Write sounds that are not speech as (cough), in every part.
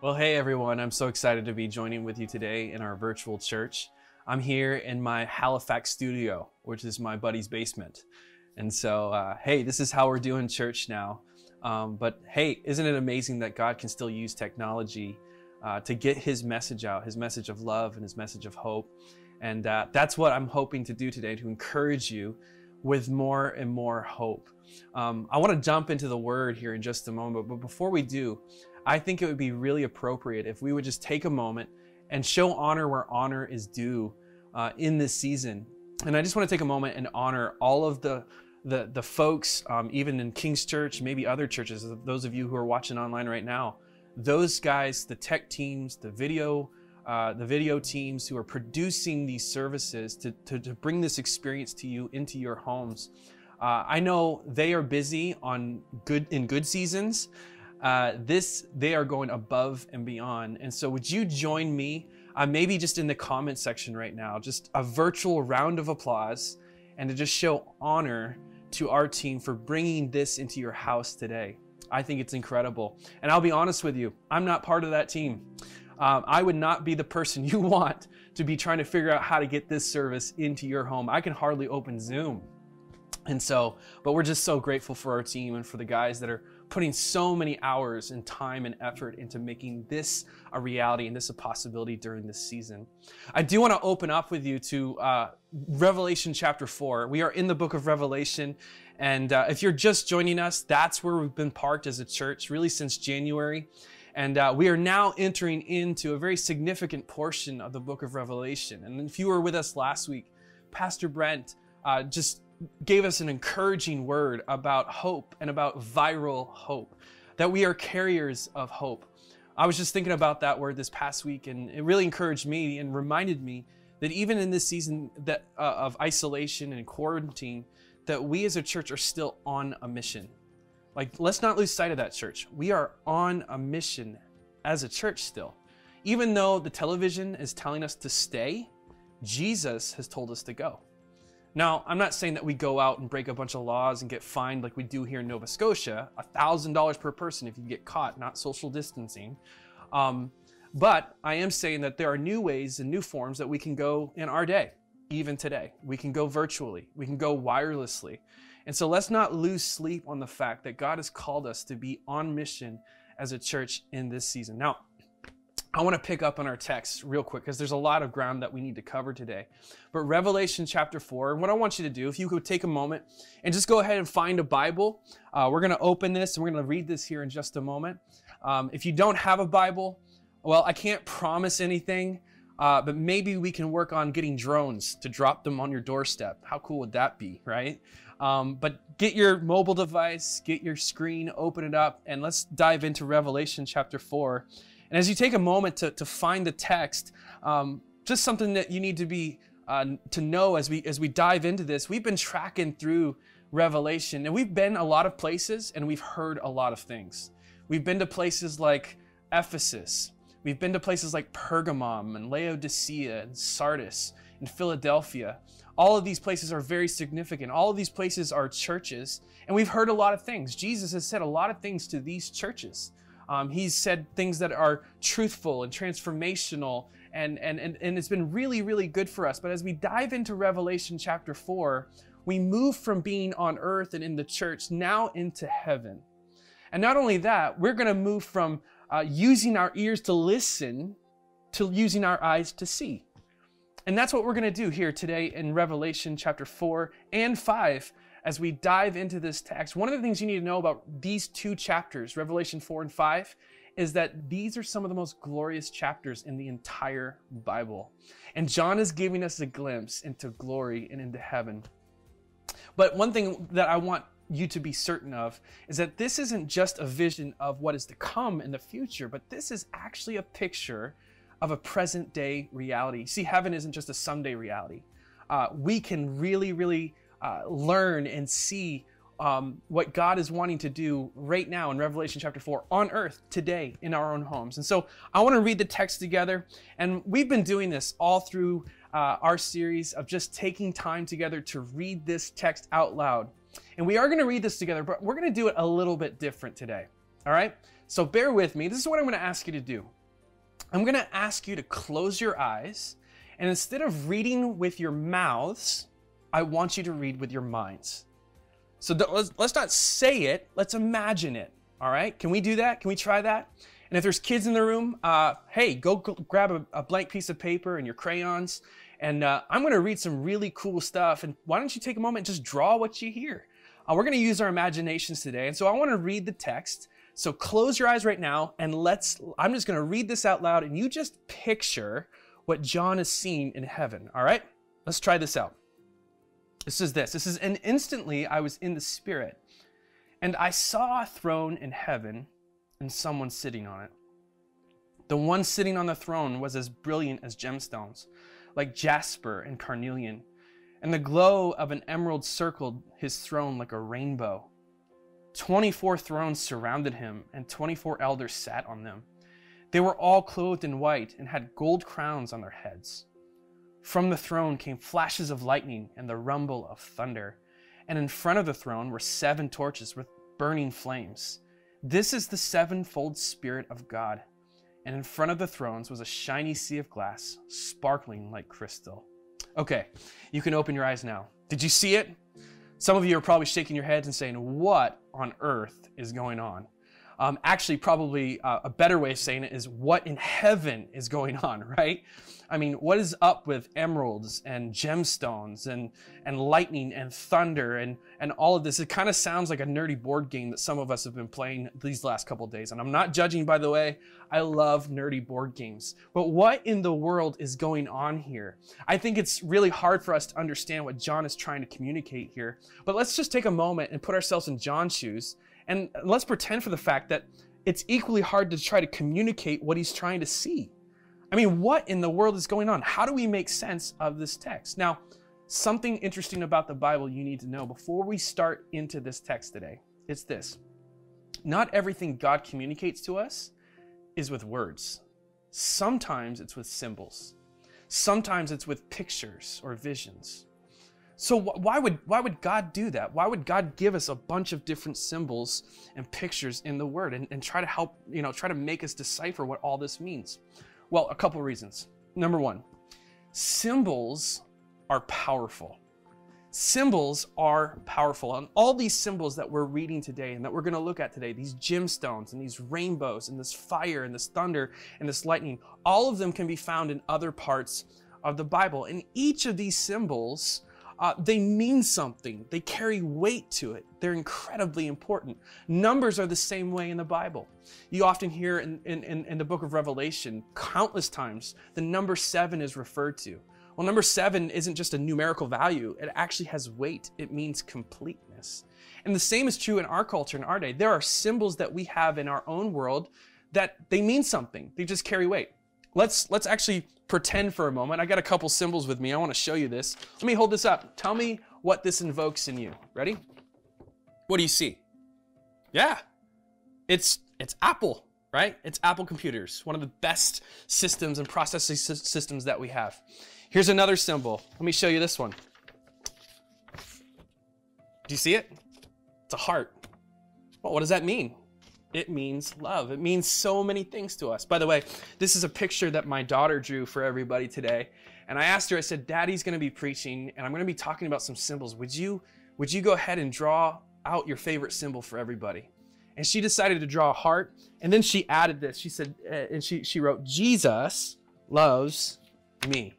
Well, hey everyone, I'm so excited to be joining with you today in our virtual church. I'm here in my Halifax studio, which is my buddy's basement. And so, uh, hey, this is how we're doing church now. Um, but hey, isn't it amazing that God can still use technology uh, to get his message out, his message of love and his message of hope? And uh, that's what I'm hoping to do today to encourage you with more and more hope. Um, I want to jump into the word here in just a moment, but before we do, I think it would be really appropriate if we would just take a moment and show honor where honor is due uh, in this season. And I just want to take a moment and honor all of the the, the folks, um, even in King's Church, maybe other churches, those of you who are watching online right now, those guys, the tech teams, the video, uh, the video teams who are producing these services to, to, to bring this experience to you into your homes. Uh, I know they are busy on good in good seasons, uh, this they are going above and beyond. And so, would you join me? Uh, maybe just in the comment section right now, just a virtual round of applause, and to just show honor to our team for bringing this into your house today. I think it's incredible. And I'll be honest with you, I'm not part of that team. Um, I would not be the person (laughs) you want to be trying to figure out how to get this service into your home. I can hardly open Zoom. And so, but we're just so grateful for our team and for the guys that are putting so many hours and time and effort into making this a reality and this a possibility during this season. I do want to open up with you to uh, Revelation chapter 4. We are in the book of Revelation. And uh, if you're just joining us, that's where we've been parked as a church really since January. And uh, we are now entering into a very significant portion of the book of Revelation. And if you were with us last week, Pastor Brent uh, just gave us an encouraging word about hope and about viral hope, that we are carriers of hope. I was just thinking about that word this past week, and it really encouraged me and reminded me that even in this season that, uh, of isolation and quarantine, that we as a church are still on a mission. Like, let's not lose sight of that, church. We are on a mission as a church still. Even though the television is telling us to stay, Jesus has told us to go. Now, I'm not saying that we go out and break a bunch of laws and get fined like we do here in Nova Scotia, $1,000 per person if you get caught not social distancing. Um, but I am saying that there are new ways and new forms that we can go in our day, even today. We can go virtually, we can go wirelessly. And so let's not lose sleep on the fact that God has called us to be on mission as a church in this season. Now, I want to pick up on our text real quick because there's a lot of ground that we need to cover today. But Revelation chapter 4, and what I want you to do, if you could take a moment and just go ahead and find a Bible, uh, we're going to open this and we're going to read this here in just a moment. Um, if you don't have a Bible, well, I can't promise anything, uh, but maybe we can work on getting drones to drop them on your doorstep. How cool would that be, right? Um, but get your mobile device, get your screen, open it up, and let's dive into Revelation chapter 4. And as you take a moment to, to find the text, um, just something that you need to be uh, to know as we as we dive into this, we've been tracking through Revelation, and we've been a lot of places, and we've heard a lot of things. We've been to places like Ephesus. We've been to places like Pergamum and Laodicea and Sardis and Philadelphia. All of these places are very significant. All of these places are churches, and we've heard a lot of things. Jesus has said a lot of things to these churches. Um, he's said things that are truthful and transformational, and, and, and, and it's been really, really good for us. But as we dive into Revelation chapter 4, we move from being on earth and in the church now into heaven. And not only that, we're going to move from uh, using our ears to listen to using our eyes to see. And that's what we're going to do here today in Revelation chapter 4 and 5 as we dive into this text, one of the things you need to know about these two chapters, Revelation 4 and 5, is that these are some of the most glorious chapters in the entire Bible. And John is giving us a glimpse into glory and into heaven. But one thing that I want you to be certain of is that this isn't just a vision of what is to come in the future, but this is actually a picture of a present day reality. See, heaven isn't just a someday reality. Uh, we can really, really uh, learn and see um, what God is wanting to do right now in Revelation chapter 4 on earth today in our own homes. And so I want to read the text together. And we've been doing this all through uh, our series of just taking time together to read this text out loud. And we are going to read this together, but we're going to do it a little bit different today. All right? So bear with me. This is what I'm going to ask you to do. I'm going to ask you to close your eyes, and instead of reading with your mouths, I want you to read with your minds. So let's, let's not say it, let's imagine it. All right? Can we do that? Can we try that? And if there's kids in the room, uh, hey, go, grab a, a, blank piece of paper and your crayons. And uh, I'm going to read some really cool stuff. And why don't you take a moment and just draw what you hear? Uh, we're going to use our imaginations today. And so I want to read the text. So close your eyes right now and let's, I'm just going to read this out loud and you just picture what John has seen in heaven. All right? Let's try this out. This is this. This is, and instantly I was in the Spirit, and I saw a throne in heaven and someone sitting on it. The one sitting on the throne was as brilliant as gemstones, like jasper and carnelian, and the glow of an emerald circled his throne like a rainbow. Twenty four thrones surrounded him, and twenty four elders sat on them. They were all clothed in white and had gold crowns on their heads. From the throne came flashes of lightning and the rumble of thunder. And in front of the throne were seven torches with burning flames. This is the sevenfold Spirit of God. And in front of the thrones was a shiny sea of glass, sparkling like crystal. Okay, you can open your eyes now. Did you see it? Some of you are probably shaking your heads and saying, What on earth is going on? Um, actually, probably uh, a better way of saying it is, What in heaven is going on, (laughs) right? I mean, what is up with emeralds and gemstones and, and lightning and thunder and, and all of this? It kind of sounds like a nerdy board game that some of us have been playing these last couple days. And I'm not judging, by the way. I love nerdy board games. But what in the world is going on here? I think it's really hard for us to understand what John is trying to communicate here. But let's just take a moment and put ourselves in John's shoes and let's pretend for the fact that it's equally hard to try to communicate what he's trying to see. I mean, what in the world is going on? How do we make sense of this text? Now, something interesting about the Bible you need to know before we start into this text today. It's this. Not everything God communicates to us is with words. Sometimes it's with symbols. Sometimes it's with pictures or visions. So why would why would God do that? Why would God give us a bunch of different symbols and pictures in the word and, and try to help, you know, try to make us decipher what all this means? Well, a couple reasons. Number one, symbols are powerful. Symbols are powerful. And all these symbols that we're reading today and that we're going to look at today, these gemstones and these rainbows and this fire and this thunder and this lightning, all of them can be found in other parts of the Bible. And each of these symbols uh, they mean something. They carry weight to it. They're incredibly important. Numbers are the same way in the Bible. You often hear in, in, in the book of Revelation, countless times, the number seven is referred to. Well, number seven isn't just a numerical value, it actually has weight. It means completeness. And the same is true in our culture, in our day. There are symbols that we have in our own world that they mean something, they just carry weight. Let's, let's actually pretend for a moment. I got a couple symbols with me. I want to show you this. Let me hold this up. Tell me what this invokes in you. Ready? What do you see? Yeah, it's it's Apple, right? It's Apple computers, one of the best systems and processing systems that we have. Here's another symbol. Let me show you this one. Do you see it? It's a heart. Well, what does that mean? It means love. It means so many things to us. By the way, this is a picture that my daughter drew for everybody today. And I asked her, I said, Daddy's going to be preaching and I'm going to be talking about some symbols. Would you would you go ahead and draw out your favorite symbol for everybody? And she decided to draw a heart. And then she added this. She said, uh, and she, she wrote, Jesus loves me.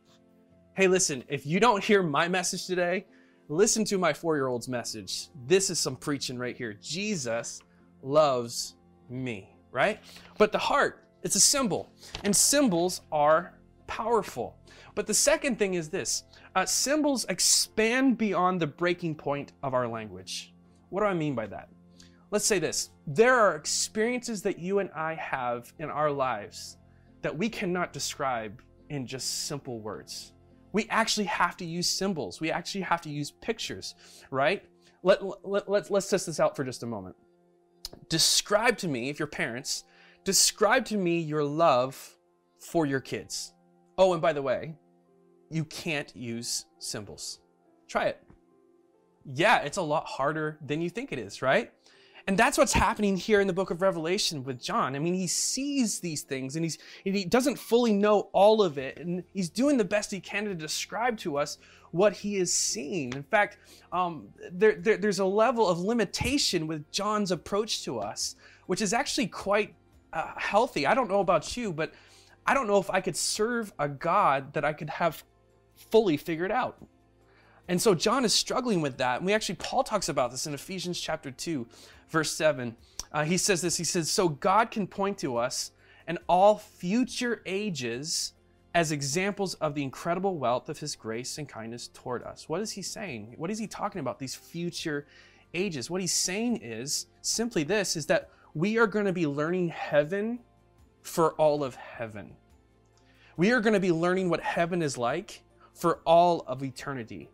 Hey, listen, if you don't hear my message today, listen to my four year old's message. This is some preaching right here. Jesus loves me, right? But the heart, it's a symbol, and symbols are powerful. But the second thing is this uh, symbols expand beyond the breaking point of our language. What do I mean by that? Let's say this there are experiences that you and I have in our lives that we cannot describe in just simple words. We actually have to use symbols, we actually have to use pictures, right? Let, let, let's, let's test this out for just a moment describe to me, if you're parents, describe to me your love for your kids. Oh, and by the way, you can't use symbols. Try it. Yeah, it's a lot harder than you think it is, right? And that's what's happening here in the book of Revelation with John. I mean, he sees these things and, he's, and he doesn't fully know all of it. And he's doing the best he can to describe to us what he is seeing. In fact, um, there, there, there's a level of limitation with John's approach to us, which is actually quite uh, healthy. I don't know about you, but I don't know if I could serve a God that I could have fully figured out. And so John is struggling with that. And we actually, Paul talks about this in Ephesians chapter 2, verse 7. Uh, he says this He says, So God can point to us and all future ages as examples of the incredible wealth of his grace and kindness toward us. What is he saying? What is he talking about? These future ages. What he's saying is simply this is that we are going to be learning heaven for all of heaven. We are going to be learning what heaven is like for all of eternity.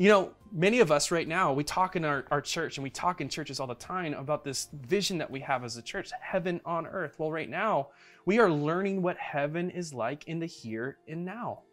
You know, many of us right now, we talk in our, our church and we talk in churches all the time about this vision that we have as a church, heaven on earth. Well, right now, we are learning what heaven is like in the here and now.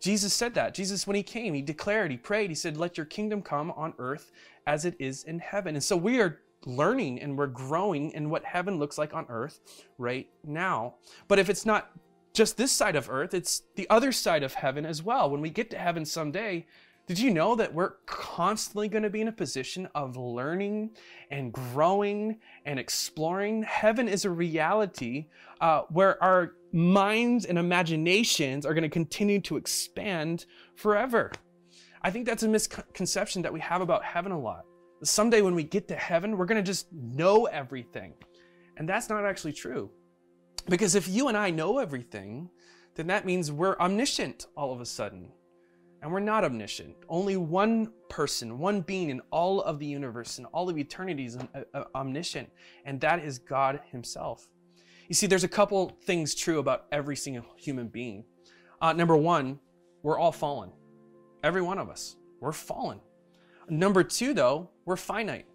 Jesus said that. Jesus, when he came, he declared, he prayed, he said, Let your kingdom come on earth as it is in heaven. And so we are learning and we're growing in what heaven looks like on earth right now. But if it's not just this side of earth, it's the other side of heaven as well. When we get to heaven someday, did you know that we're constantly going to be in a position of learning and growing and exploring? Heaven is a reality uh, where our minds and imaginations are going to continue to expand forever. I think that's a misconception that we have about heaven a lot. Someday when we get to heaven, we're going to just know everything. And that's not actually true. Because if you and I know everything, then that means we're omniscient all of a sudden. And we're not omniscient. Only one person, one being in all of the universe and all of eternity is uh, uh, omniscient, and that is God Himself. You see, there's a couple things true about every single human being. Uh, number one, we're all fallen. Every one of us. We're fallen. Number two, though, we're finite.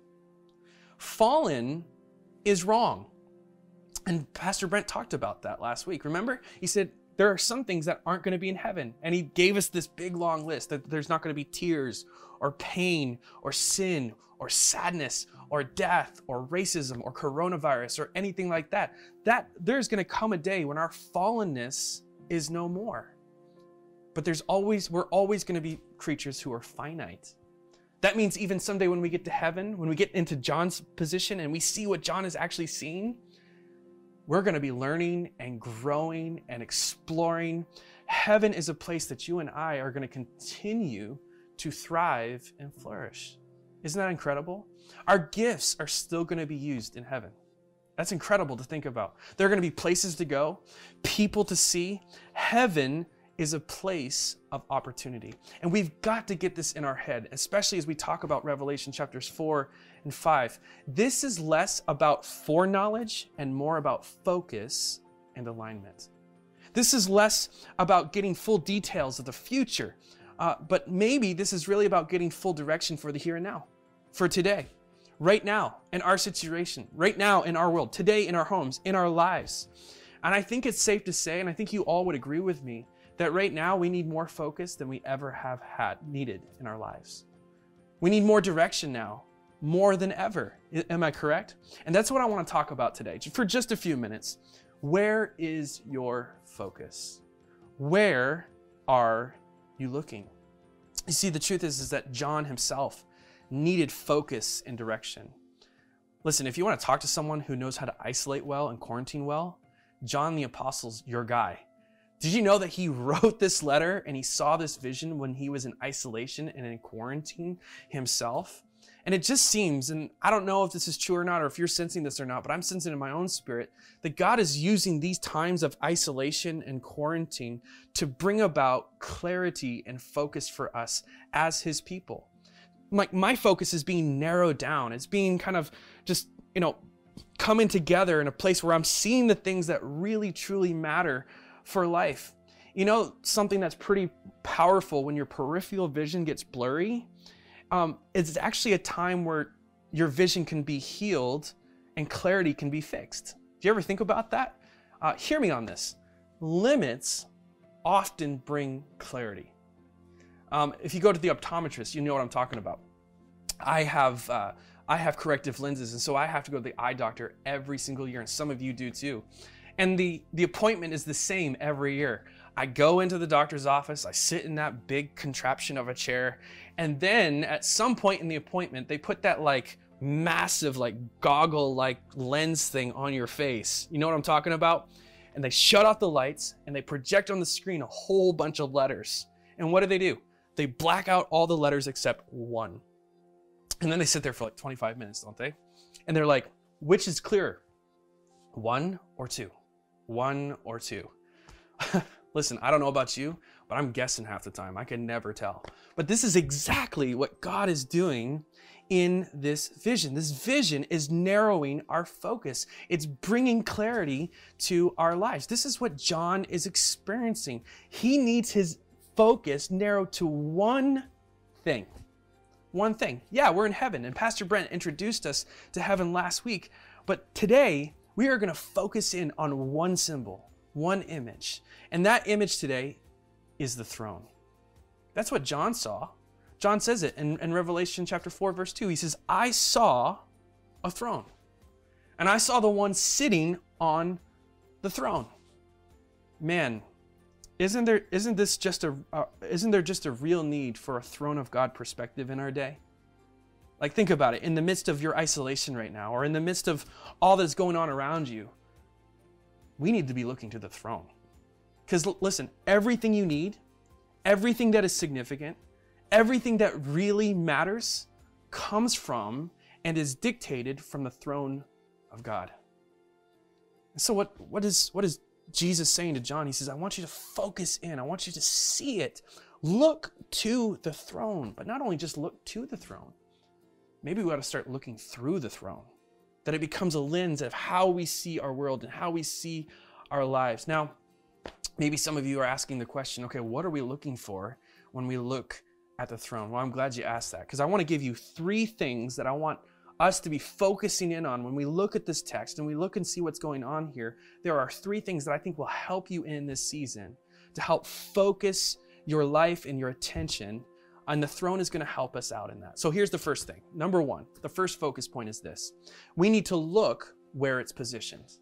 Fallen is wrong. And Pastor Brent talked about that last week. Remember? He said, there are some things that aren't going to be in heaven. And he gave us this big long list that there's not going to be tears or pain or sin or sadness or death or racism or coronavirus or anything like that. That there's going to come a day when our fallenness is no more. But there's always we're always going to be creatures who are finite. That means even someday when we get to heaven, when we get into John's position and we see what John is actually seeing, we're going to be learning and growing and exploring. Heaven is a place that you and I are going to continue to thrive and flourish. Isn't that incredible? Our gifts are still going to be used in heaven. That's incredible to think about. There are going to be places to go, people to see. Heaven is a place of opportunity. And we've got to get this in our head, especially as we talk about Revelation chapters 4 and 5. This is less about foreknowledge and more about focus and alignment. This is less about getting full details of the future, uh, but maybe this is really about getting full direction for the here and now, for today, right now, in our situation, right now in our world, today in our homes, in our lives. And I think it's safe to say, and I think you all would agree with me, that right now we need more focus than we ever have had needed in our lives. We need more direction now, more than ever. Am I correct? And that's what I want to talk about today for just a few minutes. Where is your focus? Where are you looking? You see, the truth is, is that John himself needed focus and direction. Listen, if you want to talk to someone who knows how to isolate well and quarantine well, John the Apostle's your guy. Did you know that he (laughs) wrote this letter and he saw this vision when he was in isolation and in quarantine himself? And it just seems, and I don't know if this is true or not, or if you're sensing this or not, but I'm sensing in my own spirit that God is using these times of isolation and quarantine to bring about clarity and focus for us as his people. Like my focus is being narrowed down. It's being kind of just, you know, coming together in a place where I'm seeing the things that really truly matter for life. You know, something that's pretty powerful when your peripheral vision gets blurry, um, it's actually a time where your vision can be healed and clarity can be fixed. Do you ever think about that? Uh, hear me on this. Limits often bring clarity. Um, if you go to the optometrist, you know what I'm talking about. I have uh, I have corrective lenses, and so I have to go to the eye doctor every single year, and some of you do too. And the, the appointment is the same every year. I go into the doctor's office, I sit in that big contraption of a chair, and then at some point in the appointment, they put that like massive, like goggle like lens thing on your face. You know what I'm talking about? And they shut off the lights and they project on the screen a whole bunch of letters. And what do they do? They black out all the letters except one. And then they sit there for like 25 minutes, don't they? And they're like, which is clearer? One or two? One or two? (laughs) Listen, I don't know about you, but I'm guessing half the time. I can never tell. But this is exactly what God is doing in this vision. This vision is narrowing our focus, it's bringing clarity to our lives. This is what John is experiencing. He needs his focus narrowed to one thing. One thing. Yeah, we're in heaven, and Pastor Brent introduced us to heaven last week, but today we are going to focus in on one symbol, one image. And that image today is the throne. That's what John saw. John says it in, in, Revelation chapter 4, verse 2. He says, I saw a throne, and I saw the one sitting on the throne. Man, isn't there isn't this just a uh, isn't there just a real need for a throne of God perspective in our day? Like think about it, in the midst of your isolation right now or in the midst of all that's going on around you, we need to be looking to the throne. Cuz listen, everything you need, everything that is significant, everything that really matters comes from and is dictated from the throne of God. And So what what is what is Jesus saying to John, he says, I want you to focus in. I want you to see it. Look to the throne, but not only just look to the throne. Maybe we ought to start looking through the throne, that it becomes a lens of how we see our world and how we see our lives. Now, maybe some of you are asking the question, okay, what are we looking for when we look at the throne? Well, I'm glad you asked that because I want to give you three things that I want us to be focusing in on when we look at this text and we look and see what's going on here, there are three things that I think will help you in this season to help focus your life and your attention. And the throne is going to help us out in that. So here's the first thing. Number one, the first focus point is this we need to look where it's positioned.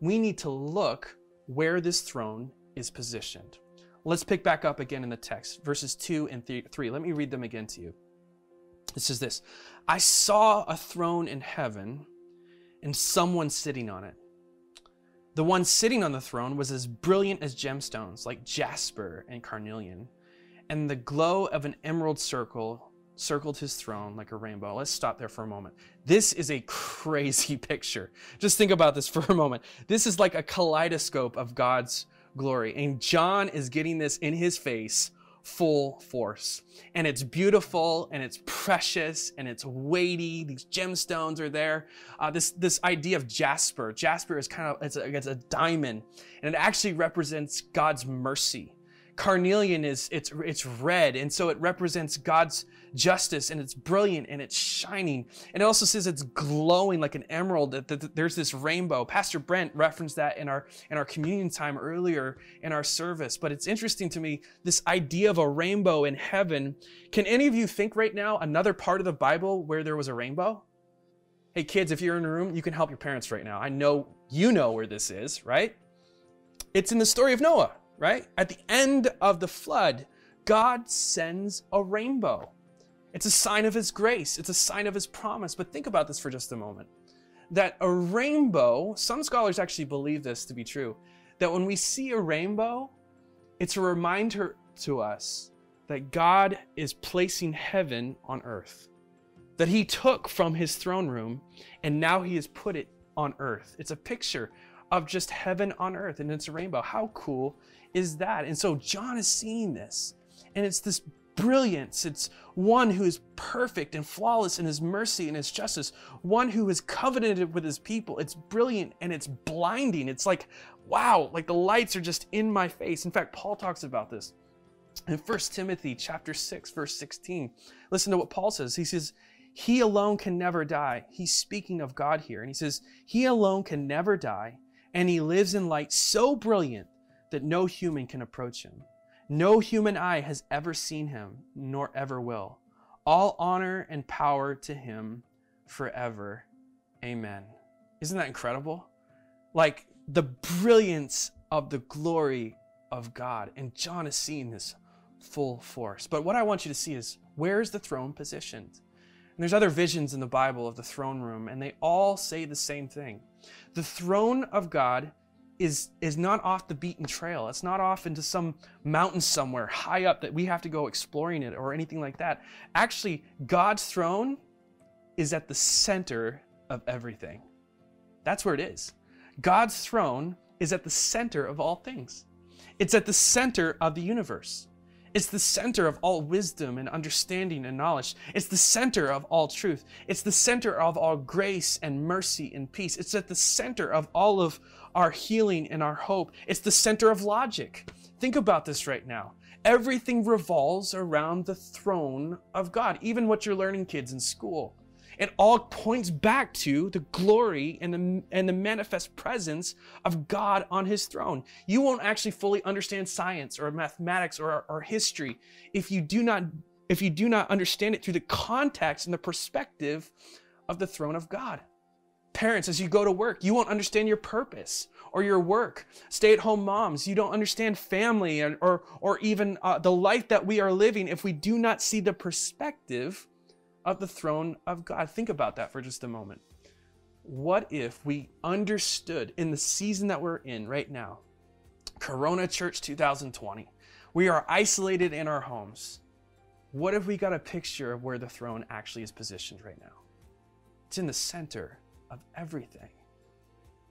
We need to look where this throne is positioned. Let's pick back up again in the text, verses 2 and 3. Let me read them again to you. It says this I saw a throne in heaven and someone sitting on it. The one sitting on the throne was as brilliant as gemstones, like jasper and carnelian, and the glow of an emerald circle circled his throne like a rainbow. Let's stop there for a moment. This is a (laughs) crazy picture. Just think about this (laughs) for a moment. This is like a kaleidoscope of God's glory, and John is getting this in his face full force. And it's beautiful and it's precious and it's weighty. These gemstones are there. Uh, this, this idea of jasper, jasper is kind of, it's a, it's a diamond and it actually represents God's mercy carnelian is it's it's red and so it represents god's justice and it's brilliant and it's shining. And it also says it's glowing like an emerald that, that, that, there's this rainbow. Pastor brent referenced that in our in our communion time earlier in our service but it's interesting to me this idea of a rainbow in heaven. Can any of you think right now another part of the bible where there was a rainbow? Hey kids if you're in a room you can help your parents right now. I know you know where this is right? It's in the story of noah right? At the end of the flood, God sends a rainbow. It's a sign of his grace, it's a sign of his promise. But think about this for just a moment. That a rainbow, some scholars actually believe this to be true, that when we see a rainbow, it's a reminder to us that God is placing heaven on earth. That he took from his throne room and now he has put it on earth. It's a picture of just heaven on earth and it's a rainbow. How cool is that? And so John is seeing this, and it's this brilliance. It's one who is perfect and flawless in his mercy and his justice, one who is covenanted with his people. It's brilliant and it's blinding. It's like, wow, like the lights are just in my face. In fact, Paul talks about this in 1 Timothy chapter 6 verse 16. Listen to what Paul says. He says, "He alone can never die." He's speaking of God here, and he says, "He alone can never die, and he lives in light so brilliant that no human can approach him. No human eye has ever seen him, nor ever will. All honor and power to him forever. Amen. Isn't that incredible? Like the brilliance of the glory of God. And John is seeing this full force. But what I want you to see is where is the throne positioned? And there's other visions in the Bible of the throne room, and they all say the same thing. The throne of God is, is not off the beaten trail. It's not off into some mountain somewhere high up that we have to go exploring it or anything like that. Actually, God's throne is at the center of everything. That's where it is. God's throne is at the center of all things. It's at the center of the universe. It's the center of all wisdom and understanding and knowledge. It's the center of all truth. It's the center of all grace and mercy and peace. It's at the center of all of our healing and our hope. It's the center of logic. Think about this right now. Everything revolves around the throne of God, even what you're learning, kids, in school. It all points back to the glory and the, and the manifest presence of God on his throne. You won't actually fully understand science or mathematics or, or history if you do not if you do not understand it through the context and the perspective of the throne of God. Parents, as you go to work, you won't understand your purpose or your work. Stay at home moms, you don't understand family or, or, or even uh, the life that we are living if we do not see the perspective of the throne of God. Think about that for just a moment. What if we understood in the season that we're in right now, Corona Church 2020, we are isolated in our homes. What if we got a picture of where the throne actually is positioned right now? It's in the center of everything.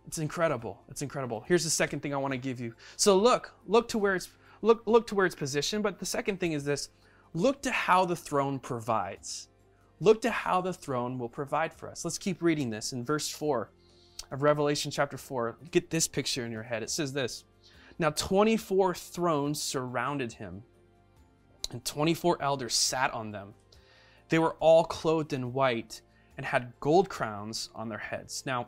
It's incredible. It's incredible. Here's the second thing I want to give you. So look, look to where it's look look to where it's positioned, but the second thing is this. Look to how the throne provides. Look to how the throne will provide for us. Let's keep reading this in verse 4 of Revelation chapter 4. Get this picture in your head. It says this Now 24 thrones surrounded him, and 24 elders sat on them. They were all clothed in white and had gold crowns on their heads. Now,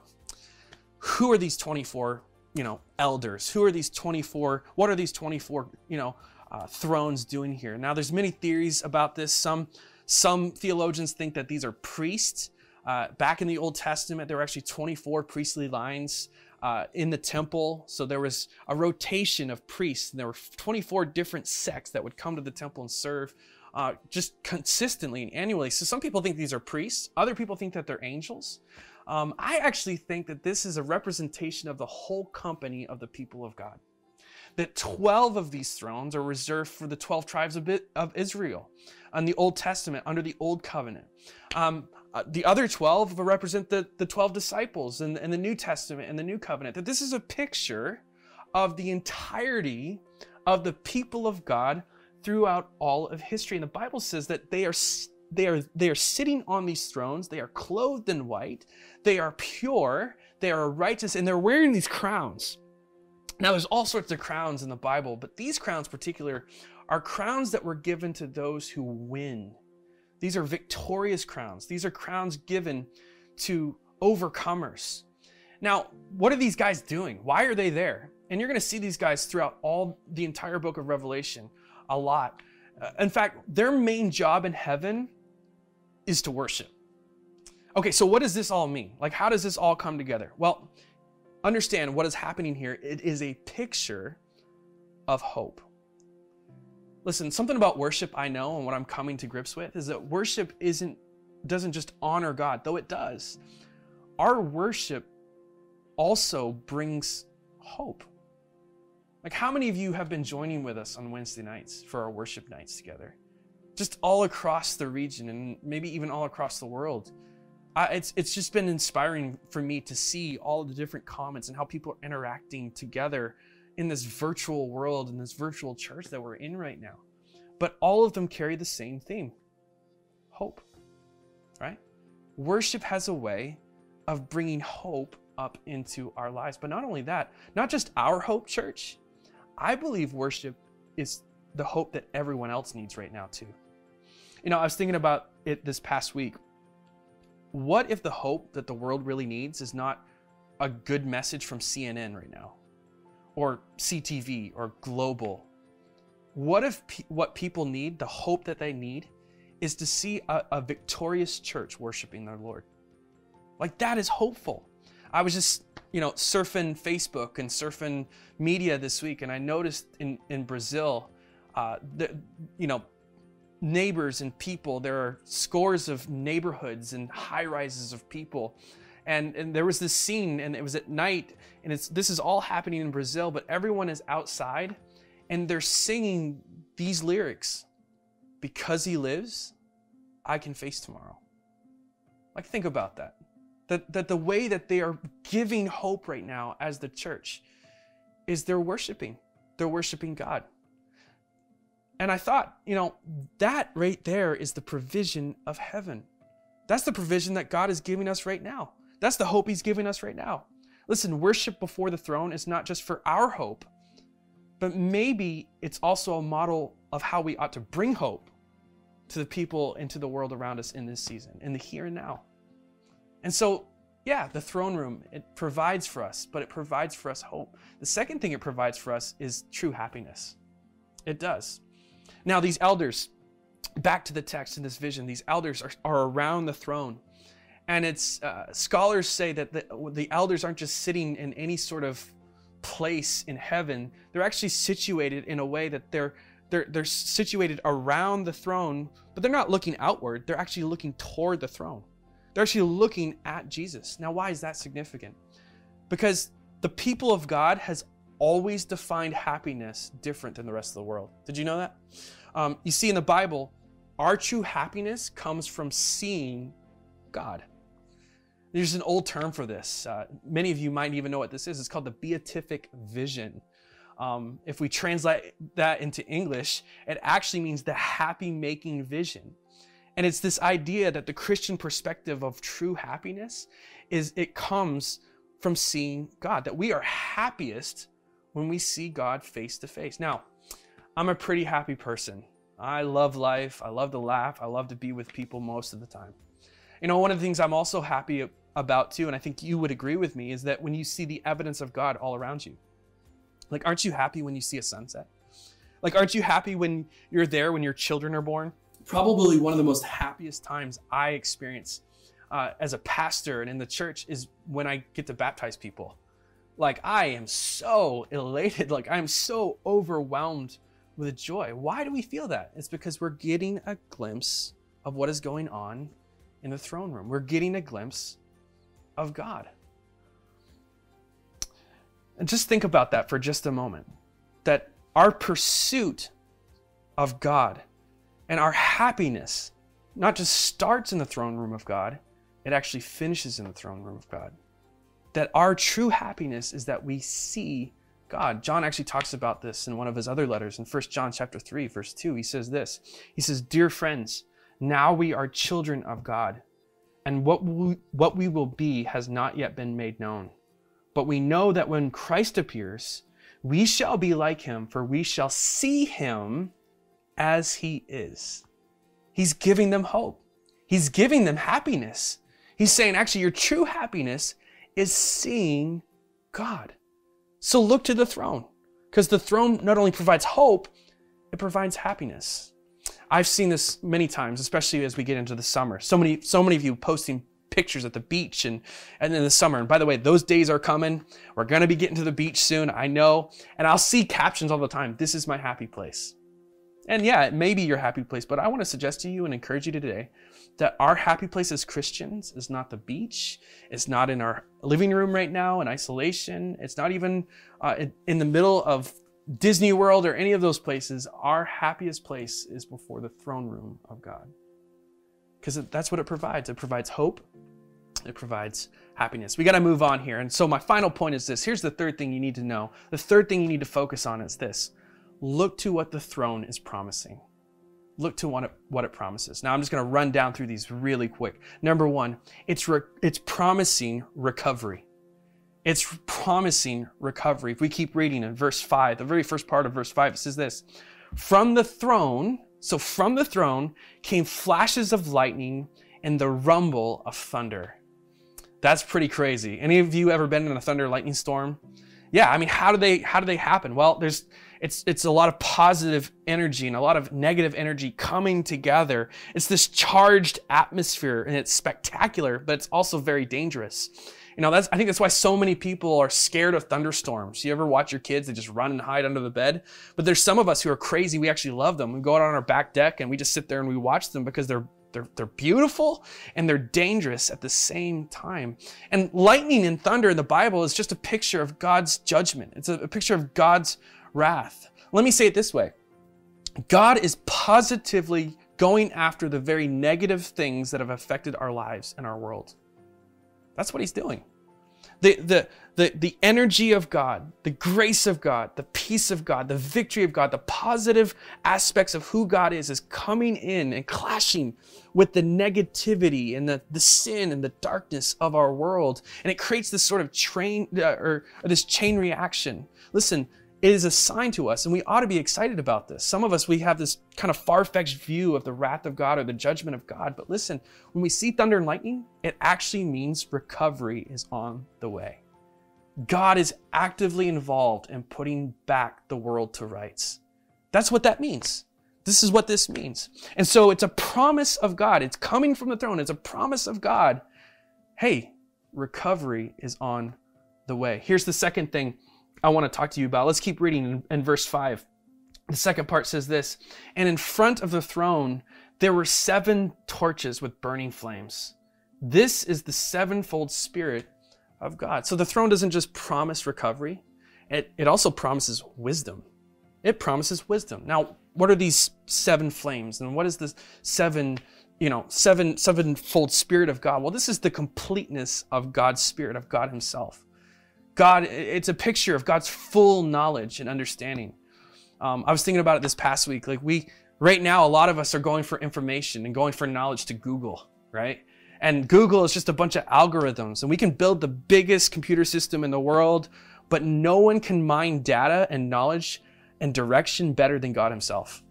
who are these 24, you know, elders? Who are these 24? What are these 24, you know, uh, thrones doing here? Now, there's many theories about this. Some some theologians think that these are priests. Uh, back in the Old Testament, there were actually 24 priestly lines uh, in the temple. So there was a rotation of priests, and there were 24 different sects that would come to the temple and serve uh, just consistently and annually. So some people think these are priests, other people think that they're angels. Um, I actually think that this is a representation of the whole company of the people of God that 12 of these thrones are reserved for the 12 tribes of, of Israel on the Old Testament under the Old Covenant. Um, uh, the other 12 represent the, the 12 disciples in, in the New Testament and the New Covenant. That this is a picture of the entirety of the people of God throughout all of history. And the Bible says that they are they are they are sitting on these thrones, they are clothed in white, they are pure, they are righteous, and they're wearing these crowns. Now, there's all sorts of crowns in the Bible, but these crowns, particular, are crowns that were given to those who win. These are victorious crowns. These are crowns given to overcomers. Now, what are these guys doing? Why are they there? And you're going to see these guys throughout all the entire book of Revelation a lot. Uh, in fact, their main job in heaven is to worship. Okay, so what does this all mean? Like, how does this all come together? Well, understand what is happening here. It is a picture of hope. Listen, something about worship I know and what I'm coming to grips with is that worship isn't doesn't just honor God, though it does. Our worship also brings hope. Like how many of you have been joining with us on Wednesday nights for our worship nights together? Just all across the region and maybe even all across the world. I, it's it's just been inspiring for me to see all the different comments and how people are interacting together in this virtual world in this virtual church that we're in right now. But all of them carry the same theme: hope. Right? Worship has a way of bringing hope up into our lives. But not only that, not just our hope, church. I believe worship is the hope that everyone else needs right now too. You know, I was thinking about it this past week what if the hope that the world really needs is not a good message from CNN right now or CTV or global? What if pe- what people need, the hope that they need, is to see a, a victorious church worshiping their Lord? Like that is hopeful. I was just, you know, surfing Facebook and surfing media this week, and I noticed in, in Brazil, uh, the, you know, neighbors and people, there are scores of neighborhoods and high rises of people. And, and there was this scene, and it was at night, and it's this is all happening in Brazil, but everyone is outside and they're singing these lyrics because he lives, I can face tomorrow. Like, think about that. That, that the way that they are giving hope right now as the church is they're worshiping. They're worshiping God. And I thought, you know, that right there is the provision of heaven. That's the provision that God is giving us right now. That's the hope He's giving us right now. Listen, worship before the throne is not just for our hope, but maybe it's also a model of how we ought to bring hope to the people and to the world around us in this season, in the here and now. And so, yeah, the throne room, it provides for us, but it provides for us hope. The second thing it provides for us is true happiness. It does. Now, these elders, back to the text in this vision, these elders are, are around the throne. And it's uh, scholars say that the, the elders aren't just sitting in any sort of place in heaven. They're actually situated in a way that they're they're they're situated around the throne, but they're not looking outward. They're actually looking toward the throne. They're actually looking at Jesus. Now, why is that significant? Because the people of God has always defined happiness different than the rest of the world. Did you know that? Um, you see in the Bible, our true happiness comes from seeing God. There's an old term for this. Uh, many of you might even know what this is. It's called the beatific vision. Um, if we translate that into English, it actually means the happy making vision. And it's this idea that the Christian perspective of true happiness is it comes from seeing God, that we are happiest when we see God face to face. Now, I'm a pretty happy person. I love life. I love to laugh. I love to be with people most of the time. You know, one of the things I'm also happy about too, and I think you would agree with me, is that when you see the evidence of God all around you, like, aren't you happy when you see a sunset? Like, aren't you happy when you're there when your children are born? Probably one of the most happiest times I experience uh, as a pastor and in the church is when I get to baptize people. Like, I am so elated. Like, I'm so overwhelmed with joy. Why do we feel that? It's because we're getting a glimpse of what is going on in the throne room. We're getting a glimpse of God. And just think about that for just a moment. That our pursuit of God and our happiness not just starts in the throne room of God, it actually finishes in the throne room of God. That our true happiness is that we see God. John actually talks about this in one of his other letters in 1 John chapter 3 verse 2. He says this. He says, "Dear friends, now we are children of God, and what we, what we will be has not yet been made known. But we know that when Christ appears, we shall be like him, for we shall see him as he is. He's giving them hope. He's giving them happiness. He's saying, actually, your true happiness is seeing God. So look to the throne, because the throne not only provides hope, it provides happiness. I've seen this many times, especially as we get into the summer. So many, so many of you posting pictures at the beach and, and in the summer. And by the way, those days are coming. We're going to be getting to the beach soon. I know. And I'll see captions all the time. This is my happy place. And yeah, it may be your happy place, but I want to suggest to you and encourage you today that our happy place as Christians is not the beach. It's not in our living room right now in isolation. It's not even uh, in the middle of Disney World or any of those places. Our happiest place is before the throne room of God. Because that's what it provides. It provides hope, it provides happiness. We got to move on here. And so, my final point is this here's the third thing you need to know. The third thing you need to focus on is this look to what the throne is promising. Look to what it, what it promises. Now, I'm just going to run down through these really quick. Number one, it's, re, it's promising recovery. It's promising recovery. If we keep reading in verse 5, the very first part of verse 5, it says this From the throne, so from the throne came flashes of lightning and the rumble of thunder. That's pretty crazy. Any of you ever been in a thunder lightning storm? yeah, I mean, how do they how do they happen? Well, there's it's it's a lot of positive energy and a lot of negative energy coming together. It's this charged atmosphere and it's spectacular, but it's also very dangerous. You know, that's I think that's why so many people are scared of thunderstorms. You ever watch your kids, they just run and hide under the bed? But there's some of us who are crazy, we actually love them. We go out on our back deck and we just sit there and we watch them because they're they're, they're beautiful and they're dangerous at the same time. And lightning and thunder in the Bible is just a picture of God's judgment. It's a, a picture of God's wrath. Let me say it this way God is positively going after the very negative things that have affected our lives and our world. That's what he's doing. The, the, the, the energy of God, the grace of God, the peace of God, the victory of God, the positive aspects of who God is, is coming in and clashing with the negativity and the, the sin and the darkness of our world. And it creates this sort of train uh, or, or this chain reaction. Listen, it is a sign to us, and we ought to be excited about this. Some of us, we have this kind of far fetched view of the wrath of God or the judgment of God. But listen, when we see thunder and lightning, it actually means recovery is on the way. God is actively involved in putting back the world to rights. That's what that means. This is what this means. And so it's a promise of God. It's coming from the throne. It's a promise of God. Hey, recovery is on the way. Here's the second thing I want to talk to you about. Let's keep reading in, in verse 5. The second part says this And in front of the throne, there were seven torches with burning flames. This is the sevenfold Spirit of God. So the throne doesn't just promise recovery, it, it also promises wisdom. It promises wisdom. Now, what are these seven flames? And what is this seven, you know, seven sevenfold spirit of God? Well, this is the completeness of God's spirit, of God Himself. God, it's a picture of God's full knowledge and understanding. Um, I was thinking about it this past week. Like we, right now, a lot of us are going for information and going for knowledge to Google, right? And Google is just a bunch of algorithms, and we can build the biggest computer system in the world, but no one can mine data and knowledge and direction better than God Himself.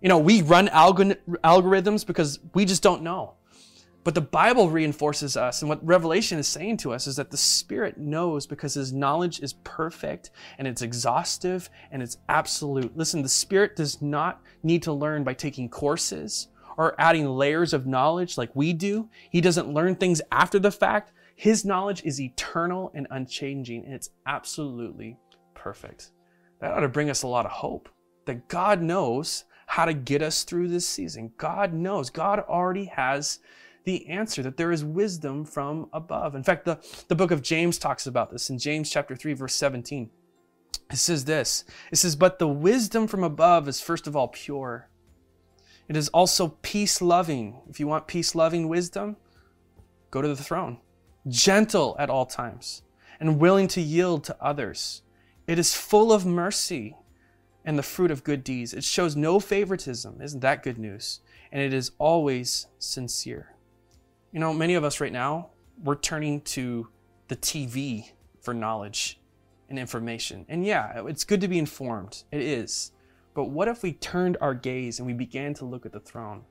You know, we run alg- algorithms because we just don't know. But the Bible reinforces us, and what Revelation is saying to us is that the Spirit knows because His knowledge is perfect and it's exhaustive and it's absolute. Listen, the Spirit does not need to learn by taking courses or adding layers of knowledge like we do. He doesn't learn things after the fact. His knowledge is eternal and unchanging, and it's absolutely perfect. That ought to bring us a lot of hope that God knows how to get us through this season. God knows. God already has the answer, that there is wisdom from above. In fact, the, the book of James talks about this in James chapter 3, verse 17. It says this It says, But the wisdom from above is first of all pure. It is also peace loving. If you want peace loving wisdom, go to the throne. Gentle at all times and willing to yield to others. It is full of mercy and the fruit of good deeds. It shows no favoritism. Isn't that good news? And it is always sincere. You know, many of us right now, we're turning to the TV for knowledge and information. And yeah, it's good to be informed. It is. But what if we turned our gaze and we began to look at the throne,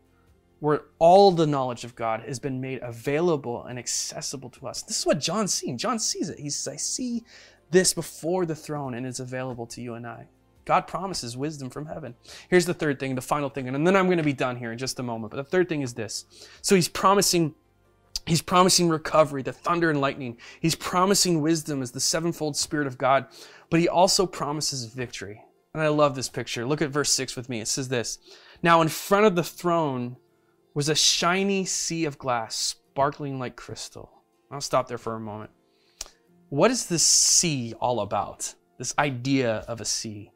where all the knowledge of God has been made available and accessible to us? This is what John's seeing. John sees it. He says, I see this before the throne and it's available to you and I. God promises wisdom from heaven. Here's the third thing, the final thing, and then I'm going to be done here in just a moment. But the third thing is this. So he's promising He's promising recovery, the thunder and lightning. He's promising wisdom as the sevenfold Spirit of God, but he also promises victory. And I love this picture. Look at verse 6 with me. It says this Now in front of the throne was a shiny sea of glass, sparkling like crystal. I'll stop there for a moment. What is this sea all about? This idea of a sea.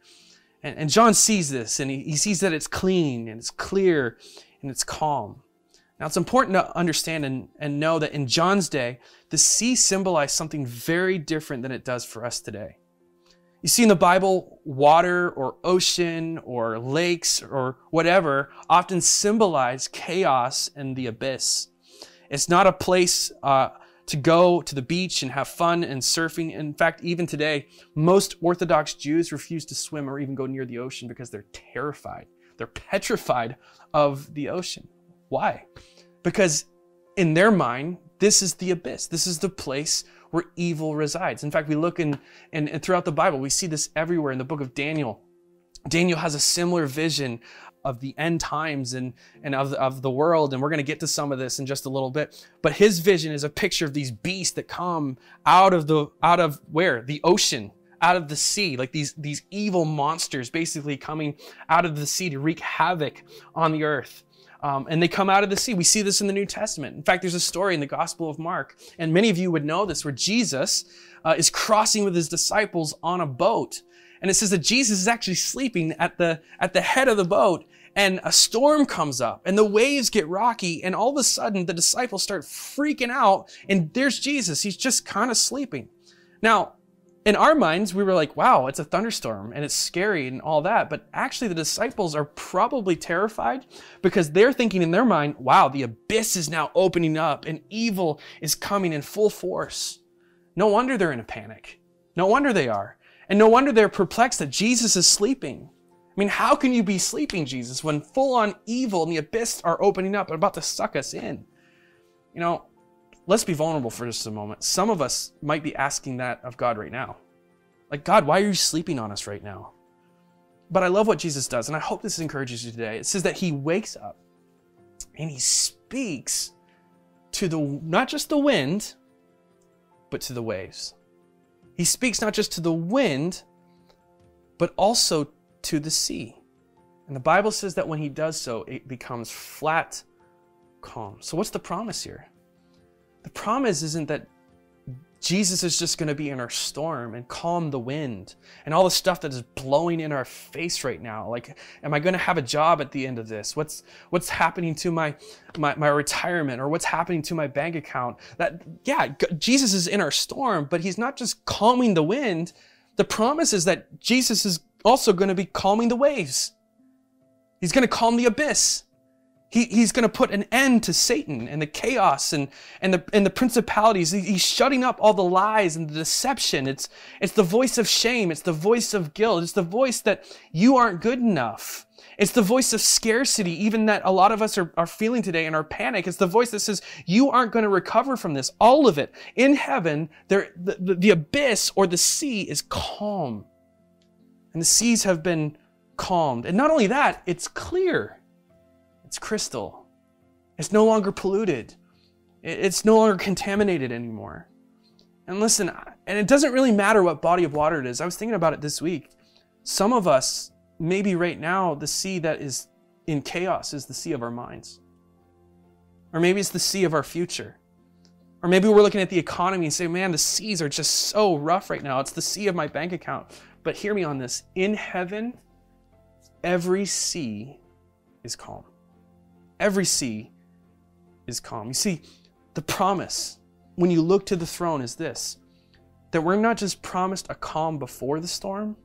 And, and John sees this and he, he sees that it's clean and it's clear and it's calm. Now, it's important to understand and, and know that in John's day, the sea symbolized something very different than it does for us today. You see, in the Bible, water or ocean or lakes or whatever often symbolize chaos and the abyss. It's not a place uh, to go to the beach and have fun and surfing. In fact, even today, most Orthodox Jews refuse to swim or even go near the ocean because they're terrified. They're petrified of the ocean. Why? Because in their mind, this is the abyss. This is the place where evil resides. In fact, we look in, in, in throughout the Bible, we see this everywhere in the book of Daniel. Daniel has a similar vision of the end times and, and of, of the world. And we're going to get to some of this in just a little bit. But his vision is a picture of these beasts that come out of the, out of where? The ocean, out of the sea, like these, these evil monsters basically coming out of the sea to wreak havoc on the earth. Um, and they come out of the sea. We see this in the New Testament. In fact, there's a story in the Gospel of Mark, and many of you would know this, where Jesus uh, is crossing with his disciples on a boat. And it says that Jesus is actually sleeping at the, at the head of the boat and a storm comes up and the waves get rocky and all of a sudden the disciples start freaking out and there's Jesus. He's just kind of sleeping. Now, in our minds, we were like, wow, it's a thunderstorm and it's scary and all that. But actually, the disciples are probably terrified because they're thinking in their mind, wow, the abyss is now opening up and evil is coming in full force. No wonder they're in a panic. No wonder they are. And no wonder they're perplexed that Jesus is sleeping. I mean, how can you be sleeping, Jesus, when full on evil and the abyss are opening up and about to suck us in? You know, let's be vulnerable for just a moment. Some of us might be asking that of God right now. Like, God, why are you sleeping on us right now? But I love what Jesus does, and I hope this encourages you today. It says that he wakes up and he speaks to the not just the wind, but to the waves. He speaks not just to the wind, but also to the sea. And the Bible says that when he does so, it becomes flat calm. So, what's the promise here? The promise isn't that Jesus is just going to be in our storm and calm the wind and all the stuff that is blowing in our face right now. Like, am I going to have a job at the end of this? What's what's happening to my, my my retirement or what's happening to my bank account? That yeah, Jesus is in our storm, but he's not just calming the wind. The promise is that Jesus is also going to be calming the waves. He's going to calm the abyss. He, he's going to put an end to Satan and the chaos and, and, the, and the principalities. He's shutting up all the lies and the deception. It's, it's the voice of shame. It's the voice of guilt. It's the voice that you aren't good enough. It's the voice of scarcity, even that a lot of us are, are feeling today in our panic. It's the voice that says, you aren't going to recover from this. All of it. In heaven, there, the, the, the abyss or the sea is calm and the seas have been calmed. And not only that, it's clear, it's crystal, it's no longer polluted, it's no longer contaminated anymore. And listen, and it doesn't really matter what body of water it is. I was thinking about it this week. Some of us, maybe right now, the sea that is in chaos is the sea of our minds. Or maybe it's the sea of our future. Or maybe we're looking at the economy and say, man, the seas are just so rough right now. It's the sea of my bank account. But hear me on this in heaven, every sea is calm. Every sea is calm. You see, the promise when you look to the throne is this that we're not just promised a calm before the storm,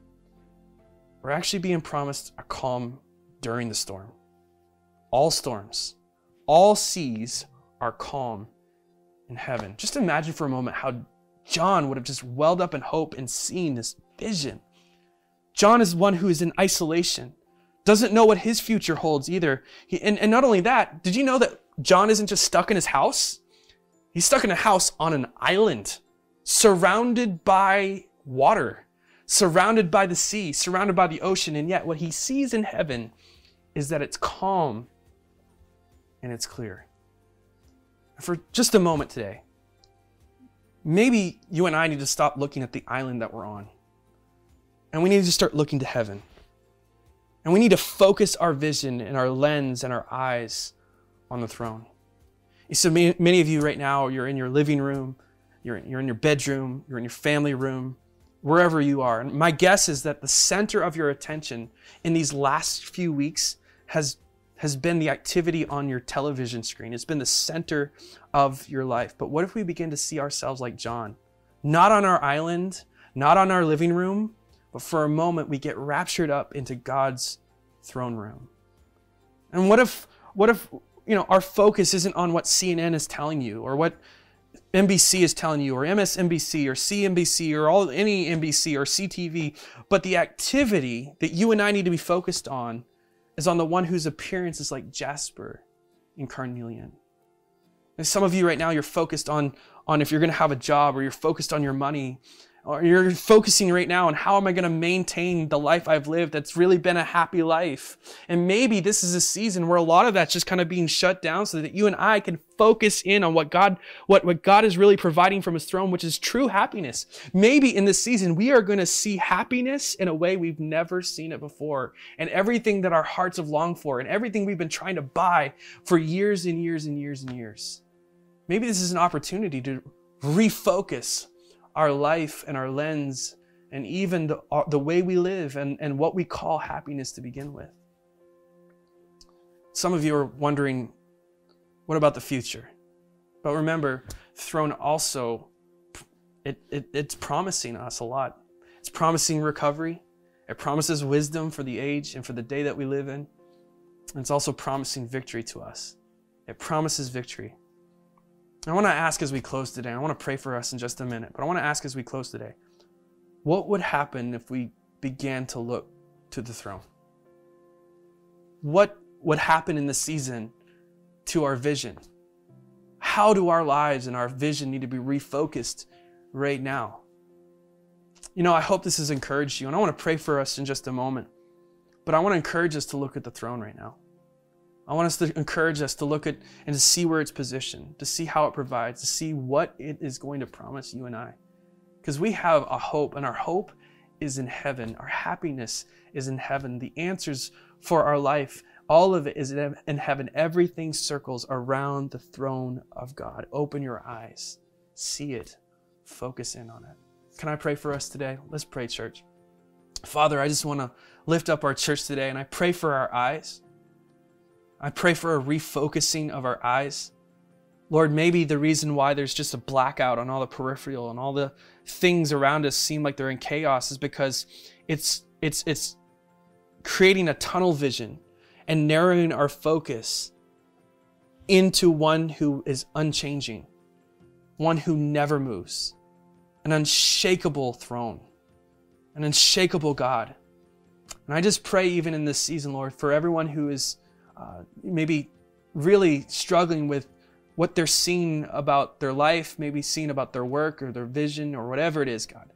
we're actually being promised a calm during the storm. All storms, all seas are calm in heaven. Just imagine for a moment how John would have just welled up in hope and seen this vision. John is one who is in isolation, doesn't know what his future holds either. He, and, and not only that, did you know that John isn't just stuck in his house? He's stuck in a house on an island, surrounded by water, surrounded by the sea, surrounded by the ocean. And yet, what he sees in heaven is that it's calm and it's clear. For just a moment today, maybe you and I need to stop looking at the island that we're on and we need to start looking to heaven. And we need to focus our vision and our lens and our eyes on the throne. So many of you right now, you're in your living room, you're, you're in your bedroom, you're in your family room, wherever you are. And my guess is that the center of your attention in these last few weeks has, has been the activity on your television screen. It's been the center of your life. But what if we begin to see ourselves like John? Not on our island, not on our living room, but for a moment, we get raptured up into God's throne room. And what if, what if, you know, our focus isn't on what CNN is telling you or what NBC is telling you or MSNBC or CNBC or all any NBC or CTV, but the activity that you and I need to be focused on is on the one whose appearance is like jasper and carnelian. And some of you right now, you're focused on on if you're going to have a job or you're focused on your money or you're focusing right now on how am I going to maintain the life I've lived that's really been a happy life. And maybe this is a season where a lot of that's just kind of being shut down so that you and I can focus in on what God, what, what God is really providing from his throne, which is true happiness. Maybe in this season, we are going to see happiness in a way we've never seen it before. And everything that our hearts have longed for and everything we've been trying to buy for years and years and years and years. Maybe this is an opportunity to refocus our life and our lens and even the, uh, the way we live and, and what we call happiness to begin with. Some of you are wondering, what about the future? But remember, throne also, it, it, it's promising us a lot. It's promising recovery. It promises wisdom for the age and for the day that we live in. And it's also promising victory to us. It promises victory. I want to ask as we close today, I want to pray for us in just a minute, but I want to ask as we close today, what would happen if we began to look to the throne? What would happen in the season to our vision? How do our lives and our vision need to be refocused right now? You know, I hope this has encouraged you, and I want to pray for us in just a moment. But I want to encourage us to look at the throne right now. I want us to encourage us to look at and to see where it's positioned, to see how it provides, to see what it is going to promise you and I. Because we have a hope, and our hope is in heaven. Our happiness is in heaven. The answers for our life, all of it is in heaven. Everything circles around the throne of God. Open your eyes, see it, focus in on it. Can I pray for us today? Let's pray, church. Father, I just want to lift up our church today, and I pray for our eyes. I pray for a refocusing of our eyes. Lord, maybe the reason why there's just a blackout on all the peripheral and all the things around us seem like they're in chaos is because it's it's it's creating a tunnel vision and narrowing our focus into one who is unchanging, one who never moves, an unshakable throne, an unshakable God. And I just pray, even in this season, Lord, for everyone who is uh, maybe really struggling with what they're seeing about their life, maybe seeing about their work or their vision or whatever it is, God.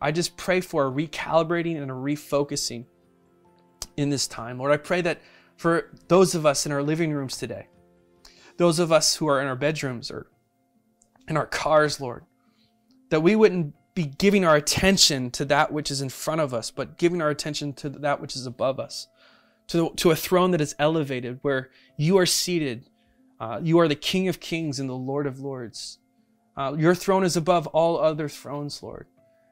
I just pray for a recalibrating and a refocusing in this time. Lord, I pray that for those of us in our living rooms today, those of us who are in our bedrooms or in our cars, Lord, that we wouldn't be giving our attention to that which is in front of us, but giving our attention to that which is above us to, to a throne that is elevated, where you are seated. Uh, you are the King of kings and the Lord of lords. Uh, your throne is above all other thrones, Lord.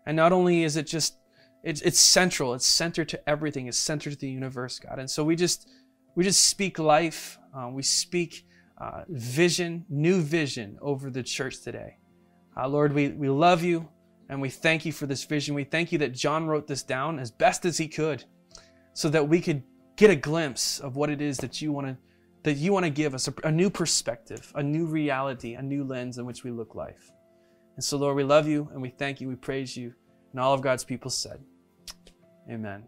And not only is it just, it's, it's central, it's centered to everything, it's centered to the universe, God. And so we just, we just speak life. Uh, we speak uh, vision, new vision over the church today. Uh, Lord, we, we love you and we thank you for this vision. We thank you that John wrote this down as best as he could so that we could get a glimpse of what it is that you want to that you want to give us a, a, new perspective, a new reality, a new lens in which we look life. And so, Lord, we love you and we thank you, we praise you. And all of God's people said, Amen.